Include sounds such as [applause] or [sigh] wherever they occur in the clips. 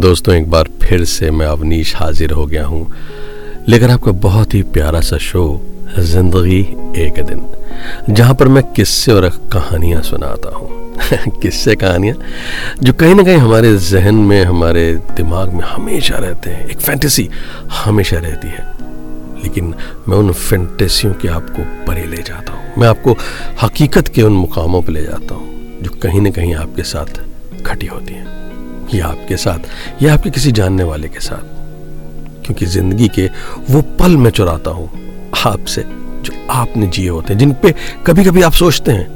दोस्तों, एक बार फिर से मैं अवनीश हाजिर हो गया हूँ। लेकर आपका बहुत ही प्यारा सा शो, ज़िंदगी एक दिन, जहाँ पर मैं किस्से और कहानियाँ सुनाता हूँ। [laughs] किस्से कहानियाँ, जो कहीं ना कहीं हमारे जहन में, हमारे दिमाग में हमेशा रहते हैं। एक फैंटेसी हमेशा रहती है। लेकिन मैं उन फैंटेसियों के आपको परे ले जाता हूँ। मैं आपको हकीकत के उन मुकामों पर ले जाता हूँ, जो कहीं ना कहीं आपके साथ घटी होती हैं। या आपके साथ, या आपके किसी जानने वाले के साथ। क्योंकि ज़िंदगी के वो पल मैं चुराता हूँ आपसे, जो आपने जिए होते हैं, जिन पे कभी कभी आप सोचते हैं,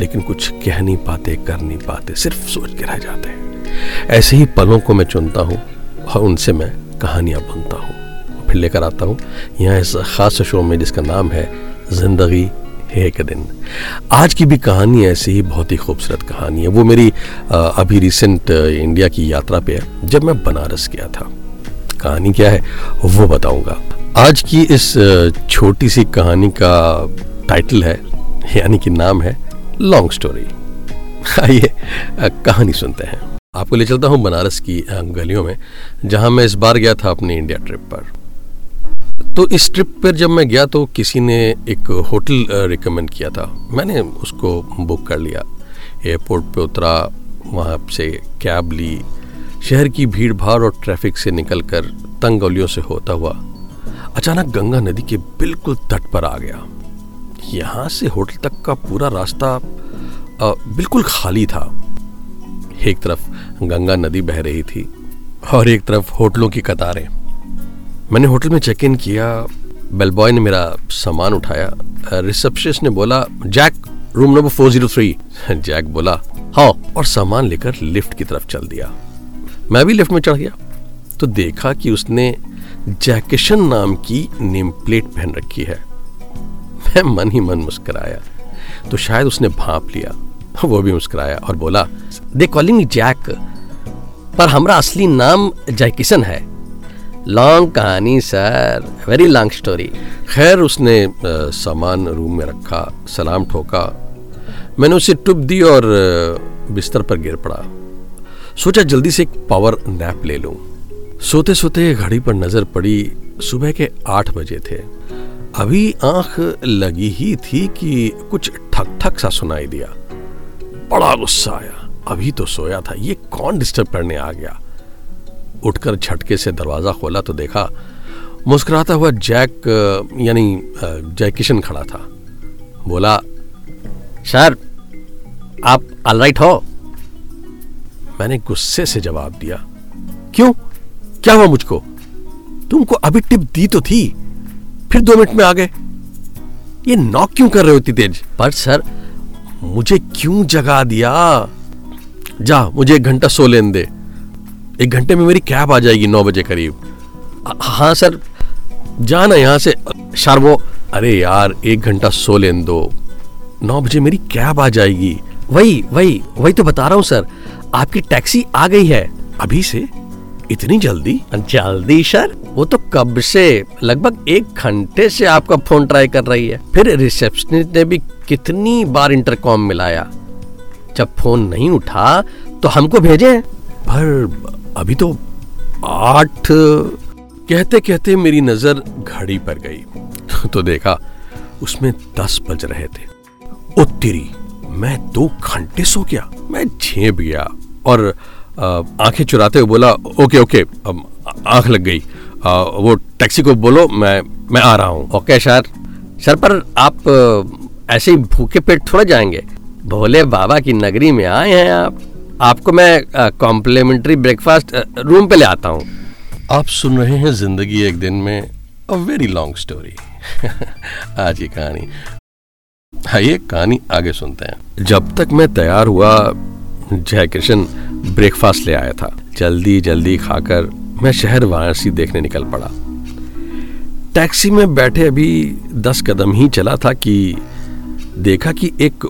लेकिन कुछ कह नहीं पाते, कर नहीं पाते, सिर्फ़ सोच के रह जाते हैं। ऐसे ही पलों को मैं चुनता हूँ और उनसे मैं कहानियाँ बुनता हूँ। फिर लेकर आता हूँ यहाँ इस खास शो में जिसका नाम है ज़िंदगी एक दिन। आज की भी कहानी ऐसी ही बहुत ही खूबसूरत कहानी है। वो मेरी अभी रिसेंट इंडिया की यात्रा पे है, जब मैं बनारस गया था। कहानी क्या है, वो बताऊँगा। आज की इस छोटी सी कहानी का टाइटल है, यानी कि नाम है लॉन्ग स्टोरी आइए कहानी सुनते हैं। आपको ले चलता हूँ बनारस की गलियों में, जहाँ मैं इस बार गया था अपनी इंडिया ट्रिप पर। तो इस ट्रिप पर जब मैं गया तो किसी ने एक होटल रिकमेंड किया था। मैंने उसको बुक कर लिया। एयरपोर्ट पे उतरा, वहाँ से कैब ली। शहर की भीड़ भाड़ और ट्रैफ़िक से निकलकर तंग गलियों से होता हुआ अचानक गंगा नदी के बिल्कुल तट पर आ गया। यहाँ से होटल तक का पूरा रास्ता बिल्कुल खाली था। एक तरफ़ गंगा नदी बह रही थी और एक तरफ़ होटलों की कतारें। मैंने होटल में चेक इन किया बेल बॉय ने मेरा सामान उठाया रिसेप्शनिस्ट ने बोला Jack room number four zero three Jack बोला हाँ और सामान लेकर लिफ्ट की तरफ़ चल दिया। मैं भी लिफ्ट में चढ़ गया तो देखा कि उसने जैकेशन नाम की नेम प्लेट पहन रखी है। मैं मन ही मन मुस्कराया तो शायद उसने भाप लिया, वो भी मुस्कराया और बोला दे कॉलिंग जैक पर हमारा असली नाम जैकिशन है। लॉन्ग कहानी सर वेरी लॉन्ग स्टोरी खैर, उसने सामान रूम में रखा, सलाम ठोका। मैंने उसे टुप दी और बिस्तर पर गिर पड़ा। सोचा जल्दी से एक पावर नैप ले लूँ। सोते सोते घड़ी पर नज़र पड़ी। सुबह के आठ बजे थे। अभी आँख लगी ही थी कि कुछ ठक ठक सा सुनाई दिया। बड़ा गुस्सा आया। अभी तो सोया था। ये कौन डिस्टर्ब करने आ गया? उठकर झटके से दरवाज़ा खोला तो देखा मुस्कुराता हुआ जैक यानी जय किशन खड़ा था। बोला, सर, आप ऑलराइट हो? मैंने गुस्से से जवाब दिया, क्यों? क्या हुआ मुझको? तुमको अभी टिप दी तो थी, फिर दो मिनट में आ गए। ये नॉक क्यों कर रहे हो इतनी तेज? पर सर, मुझे क्यों जगा दिया? जा, मुझे एक घंटा सो लेने दे। एक घंटे में मेरी कैब आ जाएगी नौ बजे करीब। हाँ सर जाना यहाँ से। शार्वो अरे यार एक घंटा सो लेन दो। नौ बजे मेरी कैब आ जाएगी। वही वही वही तो बता रहा हूँ सर आपकी टैक्सी आ गई है। अभी से? इतनी जल्दी? जल्दी सर वो तो कब से? लगभग एक घंटे से आपका फ़ोन ट्राई कर रही है। फिर रिसेप्शनिस्ट ने भी कितनी बार इंटरकॉम मिलाया। जब फ़ोन नहीं उठा तो हमको भेजे? पर अभी तो आठ कहते कहते मेरी नज़र घड़ी पर गई। [laughs] तो देखा उसमें दस बज रहे थे। ओ तेरी मैं दो घंटे सो गया मैं झेप गया और आँखें चुराते हुए बोला ओके ओके आँख लग गई। आ, वो टैक्सी को बोलो मैं मैं आ रहा हूँ। Okay sir. सर पर आप ऐसे ही भूखे पेट थोड़ा जाएँगे। भोले बाबा की नगरी में आए हैं आप। आपको मैं कॉम्प्लीमेंट्री ब्रेकफास्ट रूम पे ले आता हूँ। आप सुन रहे हैं ज़िंदगी एक दिन में अ वेरी लॉन्ग स्टोरी आज की कहानी। आइए कहानी आगे सुनते हैं। जब तक मैं तैयार हुआ जय कृष्ण ब्रेकफास्ट ले आया था। जल्दी जल्दी खाकर मैं शहर वाराणसी देखने निकल पड़ा। टैक्सी में बैठे अभी दस कदम ही चला था कि देखा कि एक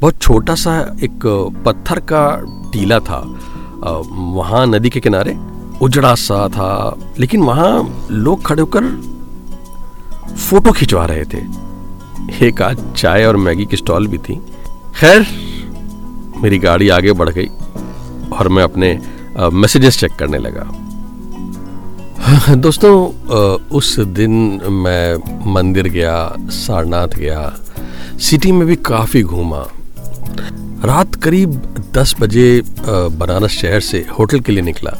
बहुत छोटा सा एक पत्थर का टीला था। वहाँ नदी के किनारे उजड़ा सा था, लेकिन वहाँ लोग खड़े होकर फ़ोटो खिंचवा रहे थे। एक आज चाय और मैगी की स्टॉल भी थी। खैर, मेरी गाड़ी आगे बढ़ गई और मैं अपने मैसेजेस चेक करने लगा। दोस्तों उस दिन मैं मंदिर गया, सारनाथ गया। सिटी में भी काफ़ी घूमा। रात करीब 10 बजे बनारस शहर से होटल के लिए निकला।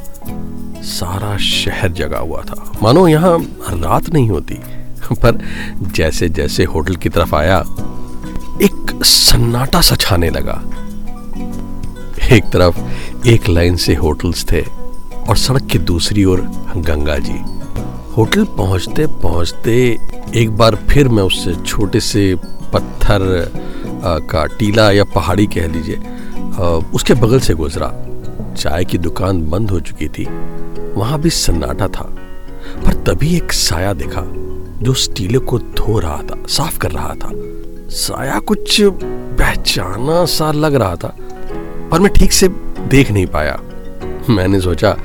सारा शहर जगा हुआ था। मानो यहाँ रात नहीं होती, पर जैसे जैसे होटल की तरफ़ आया, एक सन्नाटा सा छाने लगा। एक तरफ़ एक लाइन से होटल्स थे और सड़क की दूसरी ओर गंगा जी। होटल पहुँचते पहुँचते एक बार फिर मैं उससे छोटे से पत्थर का टीला या पहाड़ी कह लीजिए उसके बगल से गुजरा। चाय की दुकान बंद हो चुकी थी। वहाँ भी सन्नाटा था, पर तभी एक साया दिखा, जो उस टीले को धो रहा था, साफ़ कर रहा था। साया कुछ पहचाना सा लग रहा था, पर मैं ठीक से देख नहीं पाया। मैंने सोचा,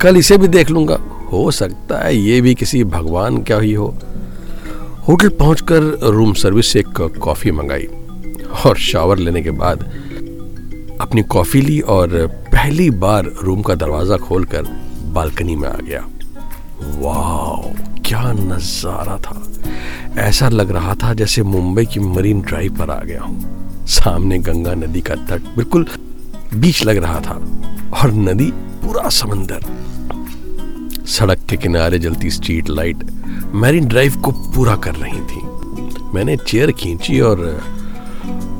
कल इसे भी देख लूँगा। हो सकता है ये भी किसी भगवान क्या ही हो। होटल पहुंचकर रूम सर्विस से एक कॉफ़ी मंगाई और शावर लेने के बाद अपनी कॉफ़ी ली और पहली बार रूम का दरवाज़ा खोलकर बालकनी में आ गया। वाह क्या नज़ारा था। ऐसा लग रहा था जैसे मुंबई की मरीन ड्राइव पर आ गया हूँ। सामने गंगा नदी का तट बिल्कुल बीच लग रहा था और नदी पूरा समंदर। सड़क के किनारे जलती स्ट्रीट लाइट मैरिन ड्राइव को पूरा कर रही थी। मैंने चेयर खींची और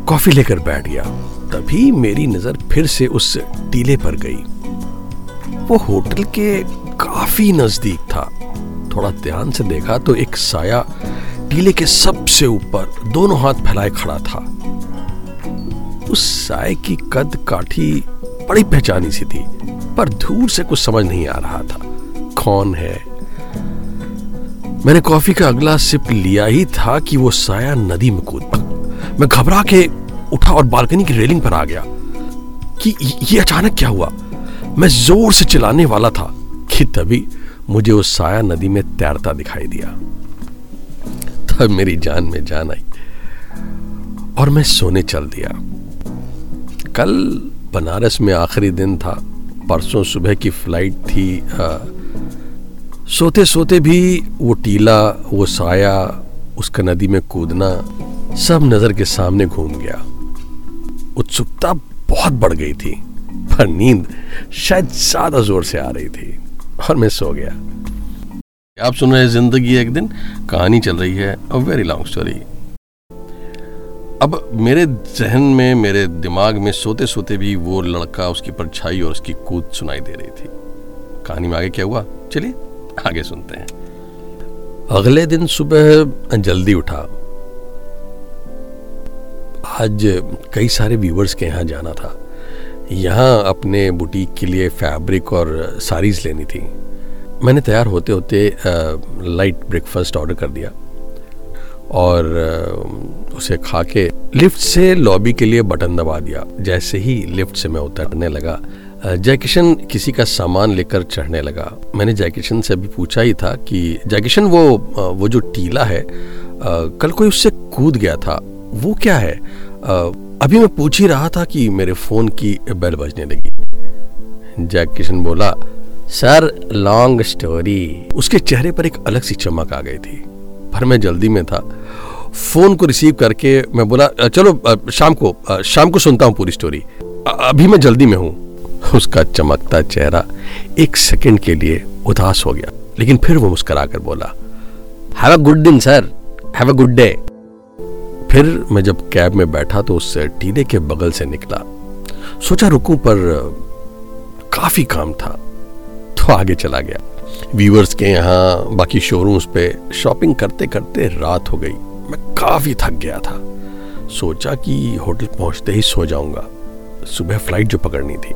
कॉफ़ी लेकर बैठ गया। तभी मेरी नज़र फिर से उस टीले पर गई। वो होटल के काफ़ी नज़दीक था। थोड़ा ध्यान से देखा तो एक साया टीले के सबसे ऊपर दोनों हाथ फैलाए खड़ा था। उस साय की कद काठी बड़ी पहचानी सी थी, पर दूर से कुछ समझ नहीं आ रहा था। कौन है? मैंने कॉफ़ी का अगला सिप लिया ही था कि वो साया नदी में कूद मैं घबरा के उठा और बालकनी की रेलिंग पर आ गया कि ये अचानक क्या हुआ? मैं ज़ोर से चिल्लाने वाला था कि तभी मुझे उस साया नदी में तैरता दिखाई दिया। तब मेरी जान में जान आई और मैं सोने चल दिया। कल बनारस में आखिरी दिन था। परसों सुबह की फ़्लाइट थी सोते सोते भी वो टीला, वो साया, उसका नदी में कूदना सब नज़र के सामने घूम गया। उत्सुकता बहुत बढ़ गई थी, पर नींद शायद ज़्यादा ज़ोर से आ रही थी, और मैं सो गया। आप सुन रहे ज़िंदगी एक दिन, कहानी चल रही है अ वेरी लॉन्ग स्टोरी अब मेरे जहन में, मेरे दिमाग में सोते सोते भी वो लड़का उसकी परछाई और उसकी कूद सुनाई दे रही थी। कहानी में आगे क्या हुआ? चलिए। आगे सुनते हैं। अगले दिन सुबह जल्दी उठा। आज कई सारे व्यूवर्स के यहाँ जाना था। यहाँ अपने बुटीक के लिए फैब्रिक और साड़ीज लेनी थी। मैंने तैयार होते होते लाइट ब्रेकफास्ट ऑर्डर कर दिया। और उसे खा के लिफ्ट से लॉबी के लिए बटन दबा दिया। जैसे ही लिफ्ट से मैं उतरने लगा जयकिशन किसी का सामान लेकर चढ़ने लगा। मैंने जयकिशन से अभी पूछा ही था कि, जयकिशन, वो वो जो टीला है कल कोई उससे कूद गया था? वो क्या है? अभी मैं पूछ ही रहा था कि मेरे फ़ोन की बेल बजने लगी। जयकिशन बोला, सर, लॉन्ग स्टोरी। उसके चेहरे पर एक अलग सी चमक आ गई थी। पर मैं जल्दी में था। फ़ोन को रिसीव करके मैं बोला चलो शाम को शाम को सुनता हूँ पूरी स्टोरी। अभी मैं जल्दी में हूँ। उसका चमकता चेहरा एक सेकंड के लिए उदास हो गया, लेकिन फिर वो मुस्करा कर बोला हैव अ गुड दिन sir have a good day फिर मैं जब कैब में बैठा तो उस टीले के बगल से निकला। सोचा रुकूं, पर काफ़ी काम था तो आगे चला गया। व्यूवर्स के यहाँ, बाकी शोरूम्स पे शॉपिंग करते करते रात हो गई। मैं काफ़ी थक गया था। सोचा कि होटल पहुँचते ही सो जाऊँगा। सुबह फ़्लाइट जो पकड़नी थी।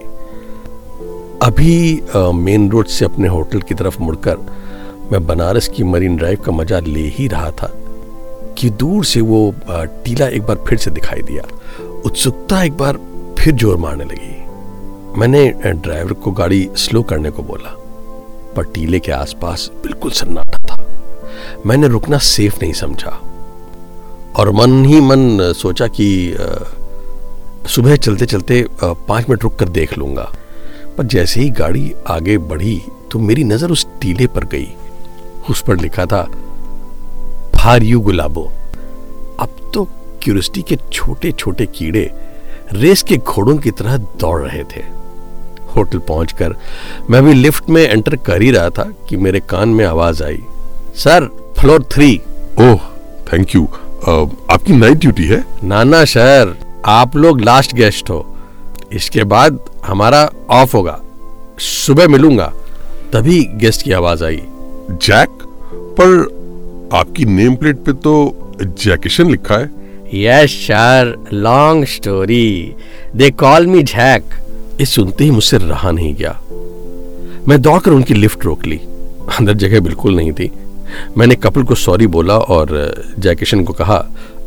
अभी मेन रोड से अपने होटल की तरफ़ मुड़कर मैं बनारस की मरीन ड्राइव का मज़ा ले ही रहा था कि दूर से वो टीला एक बार फिर से दिखाई दिया। उत्सुकता एक बार फिर ज़ोर मारने लगी। मैंने ड्राइवर को गाड़ी स्लो करने को बोला, पर टीले के आसपास बिल्कुल सन्नाटा था। मैंने रुकना सेफ़ नहीं समझा और मन ही मन सोचा कि सुबह चलते चलते पाँच मिनट रुक कर देख लूँगा। पर जैसे ही गाड़ी आगे बढ़ी तो मेरी नज़र उस टीले पर गई। उस पर लिखा था फार यू गुलाबो। अब तो क्यूरियोसिटी के छोटे छोटे कीड़े रेस के घोड़ों की तरह दौड़ रहे थे। होटल पहुंचकर मैं भी लिफ्ट में एंटर कर ही रहा था कि मेरे कान में आवाज़ आई sir floor three. Oh thank you. आपकी नाइट ड्यूटी है? नाना सर। आप लोग लास्ट गेस्ट हो। इसके बाद हमारा ऑफ़ होगा। सुबह मिलूँगा तभी गेस्ट की आवाज़ आई। जैक पर आपकी नेम प्लेट पे तो जैकेशन लिखा है। Yes sir long story they call me Jack ये सुनते ही मुझसे रहा नहीं गया। मैं दौड़कर उनकी लिफ्ट रोक ली। अंदर जगह बिल्कुल नहीं थी। मैंने कपिल को सॉरी बोला और जैकिशन को कहा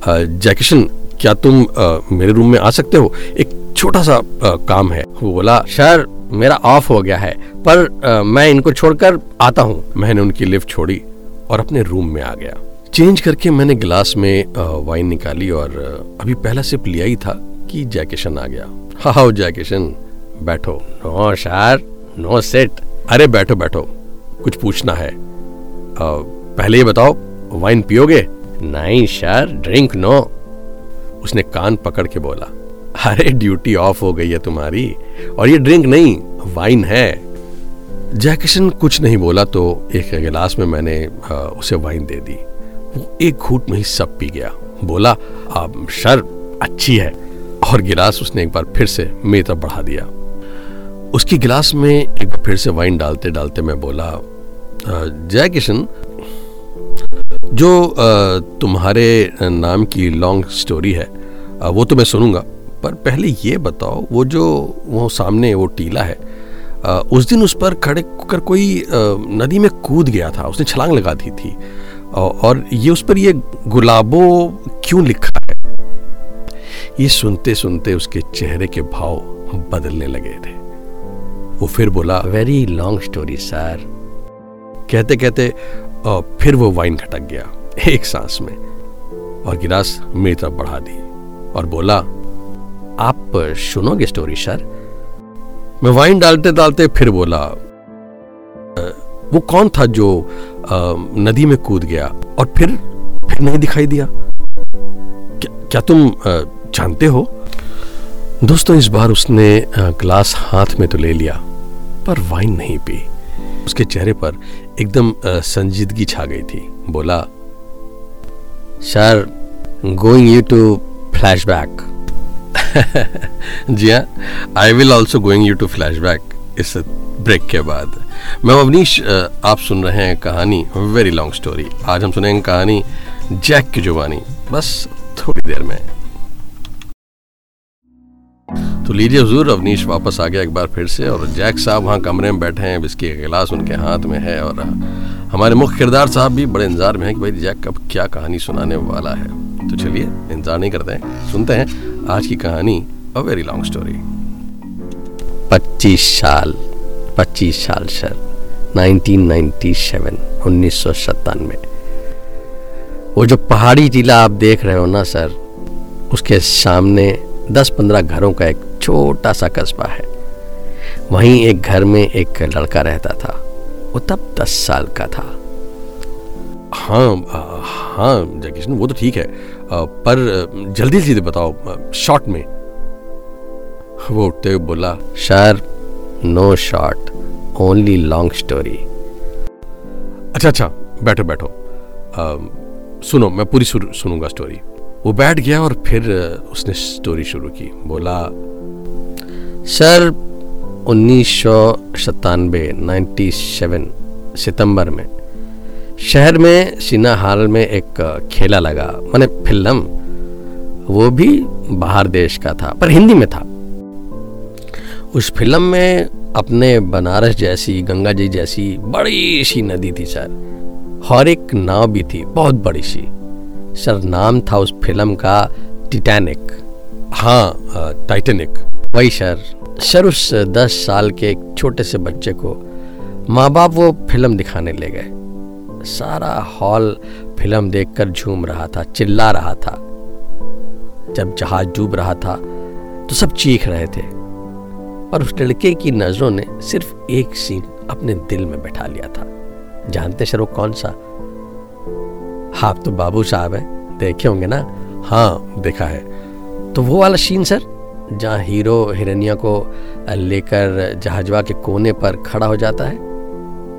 जैकिशन क्या तुम आ, मेरे रूम में आ सकते हो? एक छोटा सा आ, काम है। वो बोला सर मेरा ऑफ़ हो गया है पर आ, मैं इनको छोड़कर आता हूँ। मैंने उनकी लिफ्ट छोड़ी और अपने रूम में आ गया। चेंज करके मैंने गिलास में वाइन निकाली और अभी पहला सिप लिया ही था कि जैकेशन आ गया। हाउ जैकेशन बैठो। नो सर नो सेट अरे बैठो बैठो। कुछ पूछना है। आ, पहले ये बताओ वाइन पियोगे? नहीं सर ड्रिंक नो उसने कान पकड़ के बोला अरे ड्यूटी ऑफ़ हो गई है तुम्हारी। और ये ड्रिंक नहीं वाइन है। जैकिशन कुछ नहीं बोला तो एक गिलास में मैंने उसे वाइन दे दी। वो एक घूट में ही सब पी गया। बोला शर अच्छी है। और गिलास उसने एक बार फिर से मेरी तरफ़ बढ़ा दिया। उसकी गिलास में एक बार फिर से वाइन डालते डालते मैं बोला जय किशन जो तुम्हारे नाम की लॉन्ग स्टोरी है वो तो मैं सुनूँगा। पर पहले ये बताओ वो जो वो सामने वो टीला है उस दिन उस पर खड़े कर कोई नदी में कूद गया था उसने छलांग लगा दी थी और ये उस पर ये गुलाबो क्यों लिखा है? ये सुनते सुनते उसके चेहरे के भाव बदलने लगे थे। वो फिर बोला वेरी लॉन्ग स्टोरी सर कहते कहते फिर वो वाइन खटक गया एक सांस में और गिलास मेरी तरफ़ बढ़ा दी और बोला आप सुनोगे स्टोरी सर मैं वाइन डालते डालते फिर बोला वो कौन था जो नदी में कूद गया और फिर फिर नहीं दिखाई दिया? क्या, क्या तुम जानते हो? दोस्तों इस बार उसने ग्लास हाथ में तो ले लिया पर वाइन नहीं पी। उसके चेहरे पर एकदम संजीदगी छा गई थी। बोला sir going you to flashback जी हाँ I will also going you to flashback इस ब्रेक के बाद। मैं अवनीश आप सुन रहे हैं कहानी वेरी लॉन्ग स्टोरी आज हम सुनेंगे कहानी जैक की जुबानी। बस थोड़ी देर में। तो लीजिए हजूर, अवनीश वापस आ गया एक बार फिर से और जैक साहब वहाँ कमरे में बैठे हैं इसकी गिलास उनके हाथ में है और हमारे मुख्य किरदार साहब भी बड़े इंतज़ार में हैं कि भाई जैक कब क्या कहानी सुनाने वाला है। तो चलिए, इंतज़ार नहीं करते हैं, सुनते हैं आज की कहानी, अ वेरी लॉन्ग स्टोरी पच्चीस साल पच्चीस साल सर 1997 उन्नीस वो जो पहाड़ी टीला आप देख रहे हो ना सर, उसके सामने दस पंद्रह घरों का एक छोटा सा कस्बा है। वहीं एक घर में एक लड़का रहता था। वो तब दस साल का था। हाँ हाँ जयकिशन वो तो ठीक है। पर जल्दी जल्दी बताओ शॉर्ट में। वो उठते हुए बोला sir no short only long story. अच्छा अच्छा बैठो बैठो। आ, सुनो मैं पूरी सुनूँगा स्टोरी। वो बैठ गया और फिर उसने स्टोरी शुरू की। बोला सर उन्नीस सौ सत्तानवे नाइन्टी सेवन, सितंबर में। शहर में सिन्हा हाल में एक खेला लगा, मैंने फ़िल्म। वो भी बाहर देश का था, पर हिंदी में था। उस फ़िल्म में अपने बनारस जैसी, गंगा जी जैसी बड़ी सी नदी थी, सर। और एक नाव भी थी, बहुत बड़ी सी। सर, नाम था उस फ़िल्म का टिटैनिक हाँ टाइटेनिक वही सर सर उस दस साल के एक छोटे से बच्चे को माँ बाप वो फ़िल्म दिखाने ले गए। सारा हॉल फ़िल्म देखकर झूम रहा था, चिल्ला रहा था। जब जहाज़ डूब रहा था तो सब चीख रहे थे। और उस लड़के की नज़रों ने सिर्फ़ एक सीन अपने दिल में बैठा लिया था। जानते वो कौन सा? आप तो बाबू साहब है। देखे होंगे ना? हाँ देखा है। तो वो वाला सीन, सर? जहाँ हीरो हिरनिया को लेकर जहाजवा के कोने पर खड़ा हो जाता है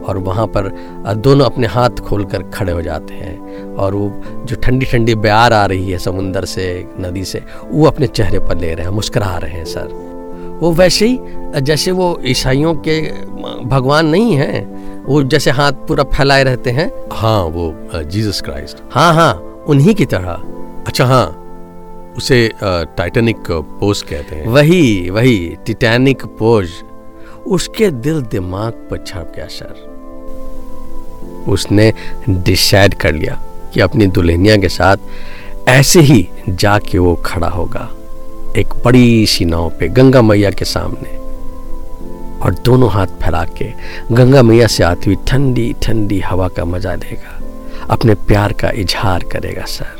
और वहाँ पर दोनों अपने हाथ खोलकर खड़े हो जाते हैं और वो जो ठंडी ठंडी ब्यार आ रही है समुंदर से नदी से वो अपने चेहरे पर ले रहे हैं मुस्करा रहे हैं सर। वो वैसे ही जैसे वो ईसाइयों के भगवान नहीं हैं वो जैसे हाथ पूरा फैलाए रहते हैं। हाँ वो जीसस क्राइस्ट। हाँ हाँ उन्हीं की तरह। अच्छा हाँ उसे टाइटैनिक पोज कहते हैं। वही वही टिटैनिक पोज उसके दिल दिमाग पर छप गया, सर। उसने डिसाइड कर लिया कि अपनी दुल्हनिया के साथ ऐसे ही जाके वो खड़ा होगा, एक बड़ी सी नाव पे गंगा मैया के सामने। और दोनों हाथ फैला के गंगा मैया से आती हुई ठंडी ठंडी हवा का मज़ा लेगा अपने प्यार का इजहार करेगा, सर।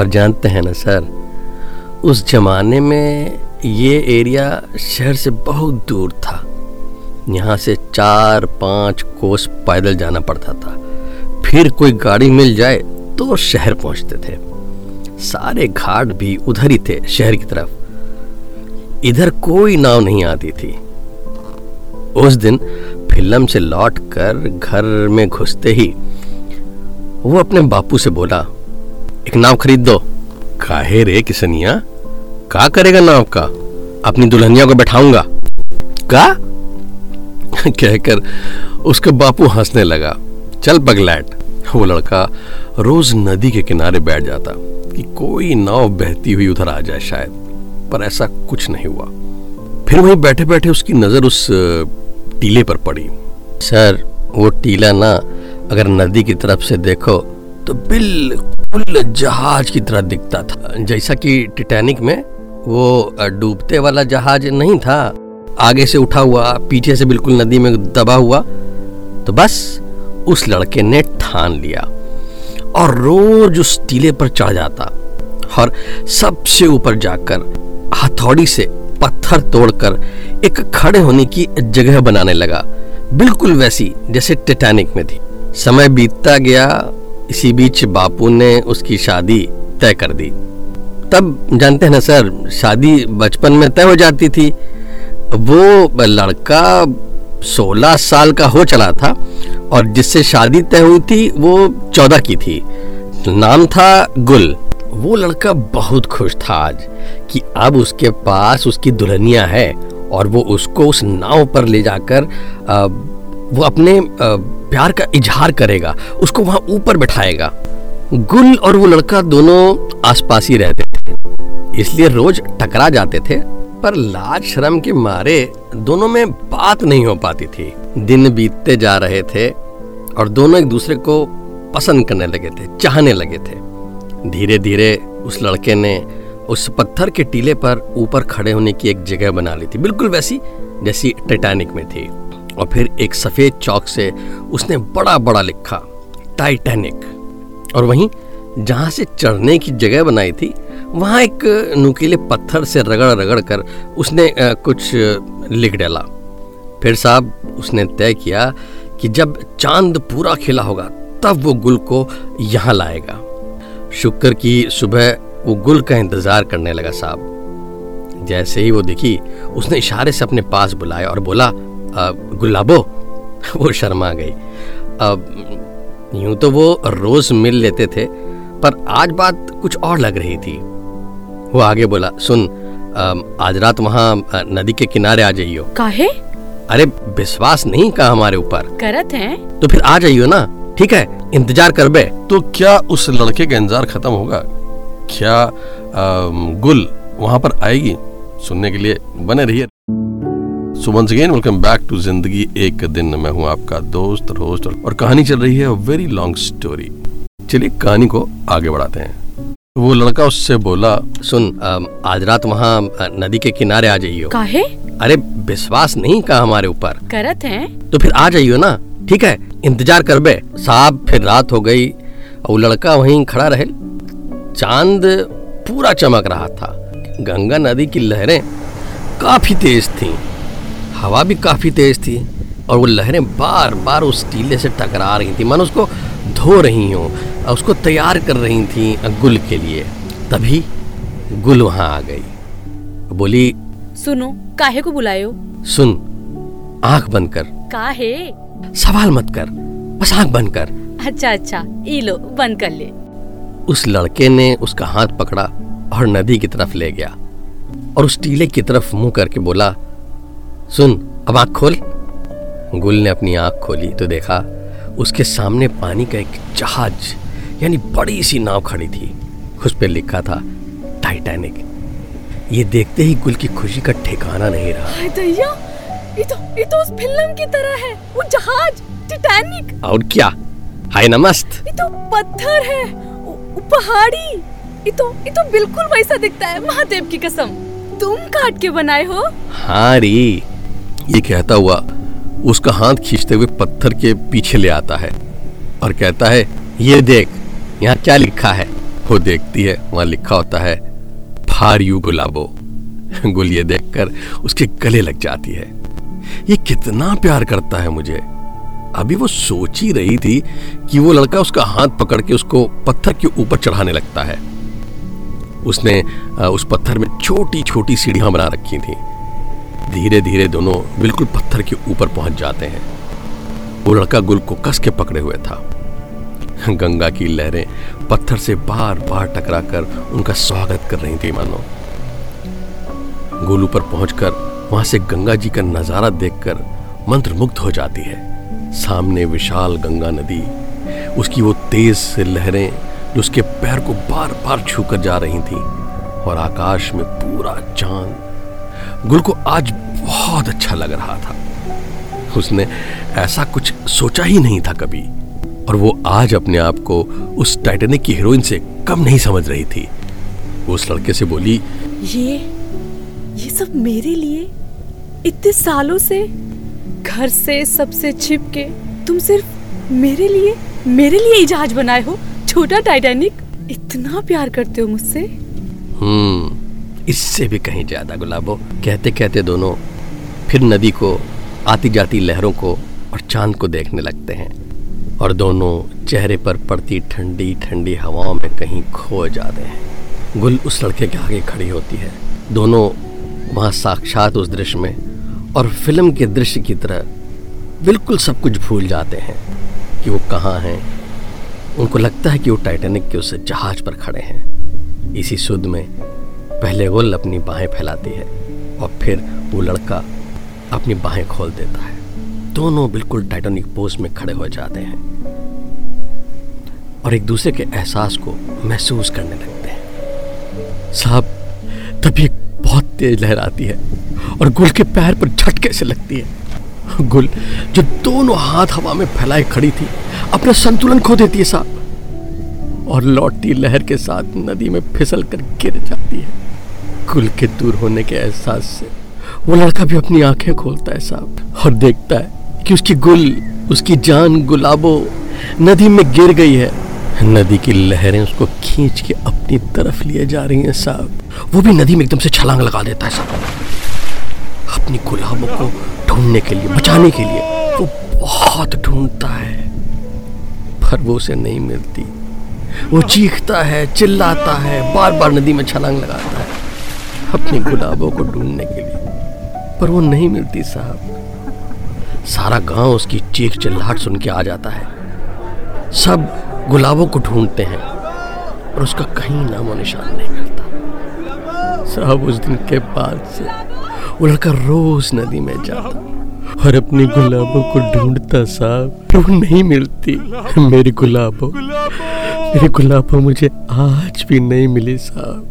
पर जानते हैं ना, सर। उस जमाने में ये एरिया शहर से बहुत दूर था। यहाँ से चार पाँच कोस पैदल जाना पड़ता था। फिर कोई गाड़ी मिल जाए तो शहर पहुँचते थे। सारे घाट भी उधर ही थे शहर की तरफ़। इधर कोई नाव नहीं आती थी। उस दिन फ़िल्म से लौट कर घर में घुसते ही वो अपने बापू से बोला एक नाव खरीद दो। काहे रे किसनिया? का करेगा नाव का? अपनी दुल्हनिया को बैठाऊँगा। का? [laughs] कहकर उसका बापू हंसने लगा। चल पगलैट वो लड़का रोज नदी के किनारे बैठ जाता कि कोई नाव बहती हुई उधर आ जाए शायद पर ऐसा कुछ नहीं हुआ। फिर वहीं बैठे बैठे उसकी नज़र उस टीले पर पड़ी। सर वो टीला ना अगर नदी की तरफ़ से देखो तो बिल्कुल जहाज़ की तरह दिखता था। जैसा कि टिटैनिक में वो डूबते वाला जहाज़ नहीं था। आगे से उठा हुआ, पीछे से बिल्कुल नदी में दबा हुआ तो बस उस लड़के ने ठान लिया और रोज उस टीले पर चढ़ जाता और सबसे ऊपर जाकर हथौड़ी से पत्थर तोड़कर एक खड़े होने की जगह बनाने लगा। बिल्कुल वैसी जैसे टिटैनिक में थी। समय बीतता गया इसी बीच बापू ने उसकी शादी तय कर दी। तब जानते हैं ना सर, शादी बचपन में तय हो जाती थी। वो लड़का सोलह साल का हो चला था और जिससे शादी तय हुई थी, वो चौदह की थी। नाम था गुल। वो लड़का बहुत खुश था आज कि अब उसके पास उसकी दुल्हनिया है और वो उसको उस नाव पर ले जाकर वो अपने प्यार का इजहार करेगा, उसको वहाँ ऊपर बैठाएगा। गुल और वो लड़का दोनों आसपास ही रहते थे। इसलिए रोज टकरा जाते थे, पर लाज शर्म के मारे दोनों में बात नहीं हो पाती थी। दिन बीतते जा रहे थे और दोनों एक दूसरे को पसंद करने लगे थे, चाहने लगे थे। धीरे धीरे उस लड़के ने उस पत्थर के टीले पर ऊपर खड़े होने की एक जगह बना ली थी, बिल्कुल वैसी जैसी टाइटैनिक में थी। और फिर एक सफ़ेद चौक से उसने बड़ा बड़ा लिखा, टाइटैनिक। और वहीं जहाँ से चढ़ने की जगह बनाई थी, वहाँ एक नुकीले पत्थर से रगड़ रगड़ कर उसने कुछ लिख डाला। फिर साहब उसने तय किया कि जब चाँद पूरा खिला होगा, तब वो गुल को यहाँ लाएगा। शुक्र की सुबह वो गुल का इंतज़ार करने लगा साहब। जैसे ही वो दिखी, उसने इशारे से अपने पास बुलाया और बोला गुलाबो वो शर्मा गई। अब यूँ तो वो रोज मिल लेते थे पर आज बात कुछ और लग रही थी। वो आगे बोला सुन आज रात वहाँ नदी के किनारे आ जाइयो। काहे? अरे विश्वास नहीं का हमारे ऊपर। करत हैं। तो फिर आ जाइयो ना ठीक है? इंतज़ार कर बे तो क्या उस लड़के का इंतज़ार खत्म होगा? क्या आ, गुल वहाँ पर आएगी? सुनने के लिए बने रहिए। So once again welcome back to ज़िंदगी एक दिन मैं हूँ आपका दोस्त होस्ट और कहानी चल रही है वेरी लॉन्ग स्टोरी चलिए कहानी को आगे बढ़ाते हैं। वो लड़का उससे बोला सुन आज रात वहाँ नदी के किनारे आ जाइयो। काहे? अरे विश्वास नहीं का हमारे ऊपर। करत है? तो फिर आ जाइयो ना ठीक है? इंतज़ार कर बे। साहब फिर रात हो गई और लड़का वहीं खड़ा रहे। चाँद पूरा चमक रहा था। गंगा नदी की लहरें काफ़ी तेज थी। हवा भी काफ़ी तेज थी और वो लहरें बार बार उस टीले से टकरा रही थी। मन उसको धो रही हूँ उसको तैयार कर रही थी गुल के लिए। तभी गुल वहाँ आ गई। बोली सुनो काहे को बुलाए हो? सुन आँख बंद कर। काहे? सवाल मत कर बस आँख बंद कर। अच्छा अच्छा ई लो बंद कर ले। उस लड़के ने उसका हाथ पकड़ा और नदी की तरफ़ ले गया और उस टीले की तरफ़ मुँह करके बोला सुन अब आँख खोल। गुल ने अपनी आँख खोली तो देखा उसके सामने पानी का एक जहाज़ यानी बड़ी सी नाव खड़ी थी। उस पर लिखा था टाइटैनिक। ये देखते ही गुल की खुशी का ठिकाना नहीं रहा। दैया ये तो ये तो उस फ़िल्म की तरह है वो जहाज़ टाइटैनिक। और क्या? हाय नमस्त। ये तो पत्थर है पहाड़ी ये तो ये तो बिल्कुल वैसा दिखता है महादेव की कसम। तुम काट के बनाए हो? हाँ री। ये कहता हुआ उसका हाथ खींचते हुए पत्थर के पीछे ले आता है और कहता है, ये देख, यहाँ क्या लिखा है? वो देखती है, वहाँ लिखा होता है फार यू गुलाबो। गुल ये देखकर उसके गले लग जाती है। ये कितना प्यार करता है मुझे। अभी वो सोच ही रही थी कि वो लड़का उसका हाथ पकड़ के उसको पत्थर के ऊपर चढ़ाने लगता है। उसने उस पत्थर में छोटी छोटी सीढ़ियाँ बना रखी थी। धीरे धीरे दोनों बिल्कुल पत्थर के ऊपर पहुँच जाते हैं। वो लड़का गुल को कस के पकड़े हुए था। गंगा की लहरें पत्थर से बार बार टकरा कर उनका स्वागत कर रही थी, मानो। गुल ऊपर पहुंचकर वहाँ से गंगा जी का नज़ारा देखकर मंत्र मुग्ध हो जाती है। सामने विशाल गंगा नदी, उसकी वो तेज से लहरें जो उसके पैर को बार बार छूकर जा रही थी, और आकाश में पूरा चाँद। गुल को आज बहुत अच्छा लग रहा था। उसने ऐसा कुछ सोचा ही नहीं था कभी और वो आज अपने आप को उस टाइटेनिक की हीरोइन से कम नहीं समझ रही थी। वो उस लड़के से बोली ये ये सब मेरे लिए? इतने सालों से घर से सबसे छिप के तुम सिर्फ़ मेरे लिए मेरे लिए जहाज़ बनाए हो? छोटा टाइटैनिक इतना प्यार करते हो मुझसे? हम्म इससे भी कहीं ज़्यादा गुलाबो। कहते कहते दोनों फिर नदी को आती जाती लहरों को और चाँद को देखने लगते हैं। और दोनों चेहरे पर पड़ती ठंडी ठंडी हवाओं में कहीं खो जाते हैं। गुल उस लड़के के आगे खड़ी होती है। दोनों वहाँ साक्षात उस दृश्य में और फ़िल्म के दृश्य की तरह बिल्कुल सब कुछ भूल जाते हैं कि वो कहाँ हैं। उनको लगता है कि वो टाइटैनिक के उस जहाज़ पर खड़े हैं। इसी सुध में पहले गुल अपनी बाहें फैलाती है और फिर वो लड़का अपनी बाहें खोल देता है। दोनों बिल्कुल टाइटैनिक पोज में खड़े हो जाते हैं। और एक दूसरे के एहसास को महसूस करने लगते हैं। साहब तभी एक बहुत तेज लहर आती है और गुल के पैर पर झटके से लगती है। गुल, जो दोनों हाथ हवा में फैलाए खड़ी थी, अपना संतुलन खो देती है साहब। और लौटती लहर के साथ नदी में फिसल कर गिर जाती है। गुल के दूर होने के एहसास से वो लड़का भी अपनी आँखें खोलता है साहब और देखता है कि उसकी गुल, उसकी जान गुलाबो नदी में गिर गई है। नदी की लहरें उसको खींच के अपनी तरफ़ लिए जा रही हैं साहब। वो भी नदी में एकदम से छलांग लगा देता है साहब। अपनी गुलाबों को ढूँढने के लिए, बचाने के लिए वो बहुत ढूंढता है। पर वो उसे नहीं मिलती। वो चीखता है, चिल्लाता है बार बार नदी में छलांग लगाता है। अपनी गुलाबों को ढूँढने के लिए। पर वो नहीं मिलती साहब। सारा गाँव उसकी चीख चिल्लाहट सुन के आ जाता है। सब गुलाबों को ढूंढते हैं और उसका कहीं नामो निशान नहीं मिलता। साहब, उस दिन के बाद से वो लड़का रोज नदी में जाता। और अपनी गुलाबों को ढूंढता साहब, पर वो नहीं मिलती। मेरी गुलाबों मेरी गुलाबों मुझे आज भी नहीं मिली साहब।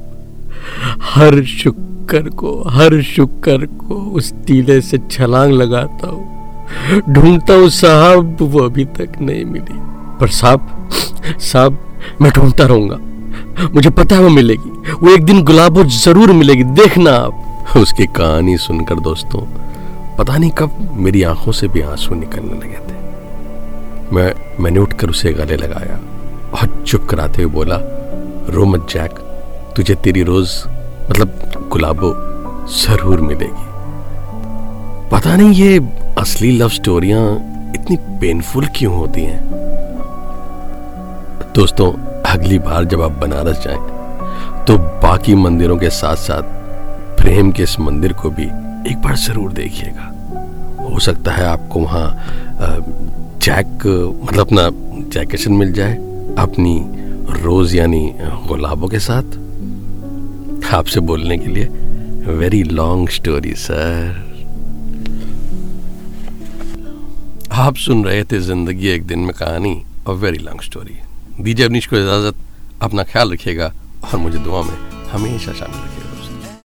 हर शुक्र को, हर शुक्र को उस टीले से छलांग लगाता हूँ। ढूंढता हूँ साहब, वो अभी तक नहीं मिली। पर साहब साहब, मैं ढूंढता रहूँगा। मुझे पता है वो मिलेगी। वो एक दिन गुलाबो ज़रूर मिलेगी। देखना आप। उसकी कहानी सुनकर दोस्तों, पता नहीं कब मेरी आँखों से भी आँसू निकलने लगे थे। मैं, मैंने उठकर उसे गले लगाया और चुप कराते हुए बोला, रो मत जैक, तुझे तेरी रोज मतलब गुलाबो ज़रूर मिलेगी। पता नहीं ये असली लव स्टोरियाँ इतनी पेनफुल क्यों होती हैं? दोस्तों, अगली बार जब आप बनारस जाएँ तो बाकी मंदिरों के साथ साथ प्रेम के इस मंदिर को भी एक बार ज़रूर देखिएगा। हो सकता है आपको वहाँ जैक मतलब अपना जैकेशन मिल जाए, अपनी रोज यानी गुलाबों के साथ। आपसे बोलने के लिए। वेरी लॉन्ग स्टोरी सर आप सुन रहे थे ज़िंदगी एक दिन में कहानी और वेरी लॉन्ग स्टोरी दीजिए अवनीश को इजाज़त, अपना ख्याल रखिएगा और मुझे दुआ में हमेशा शामिल रखिएगा।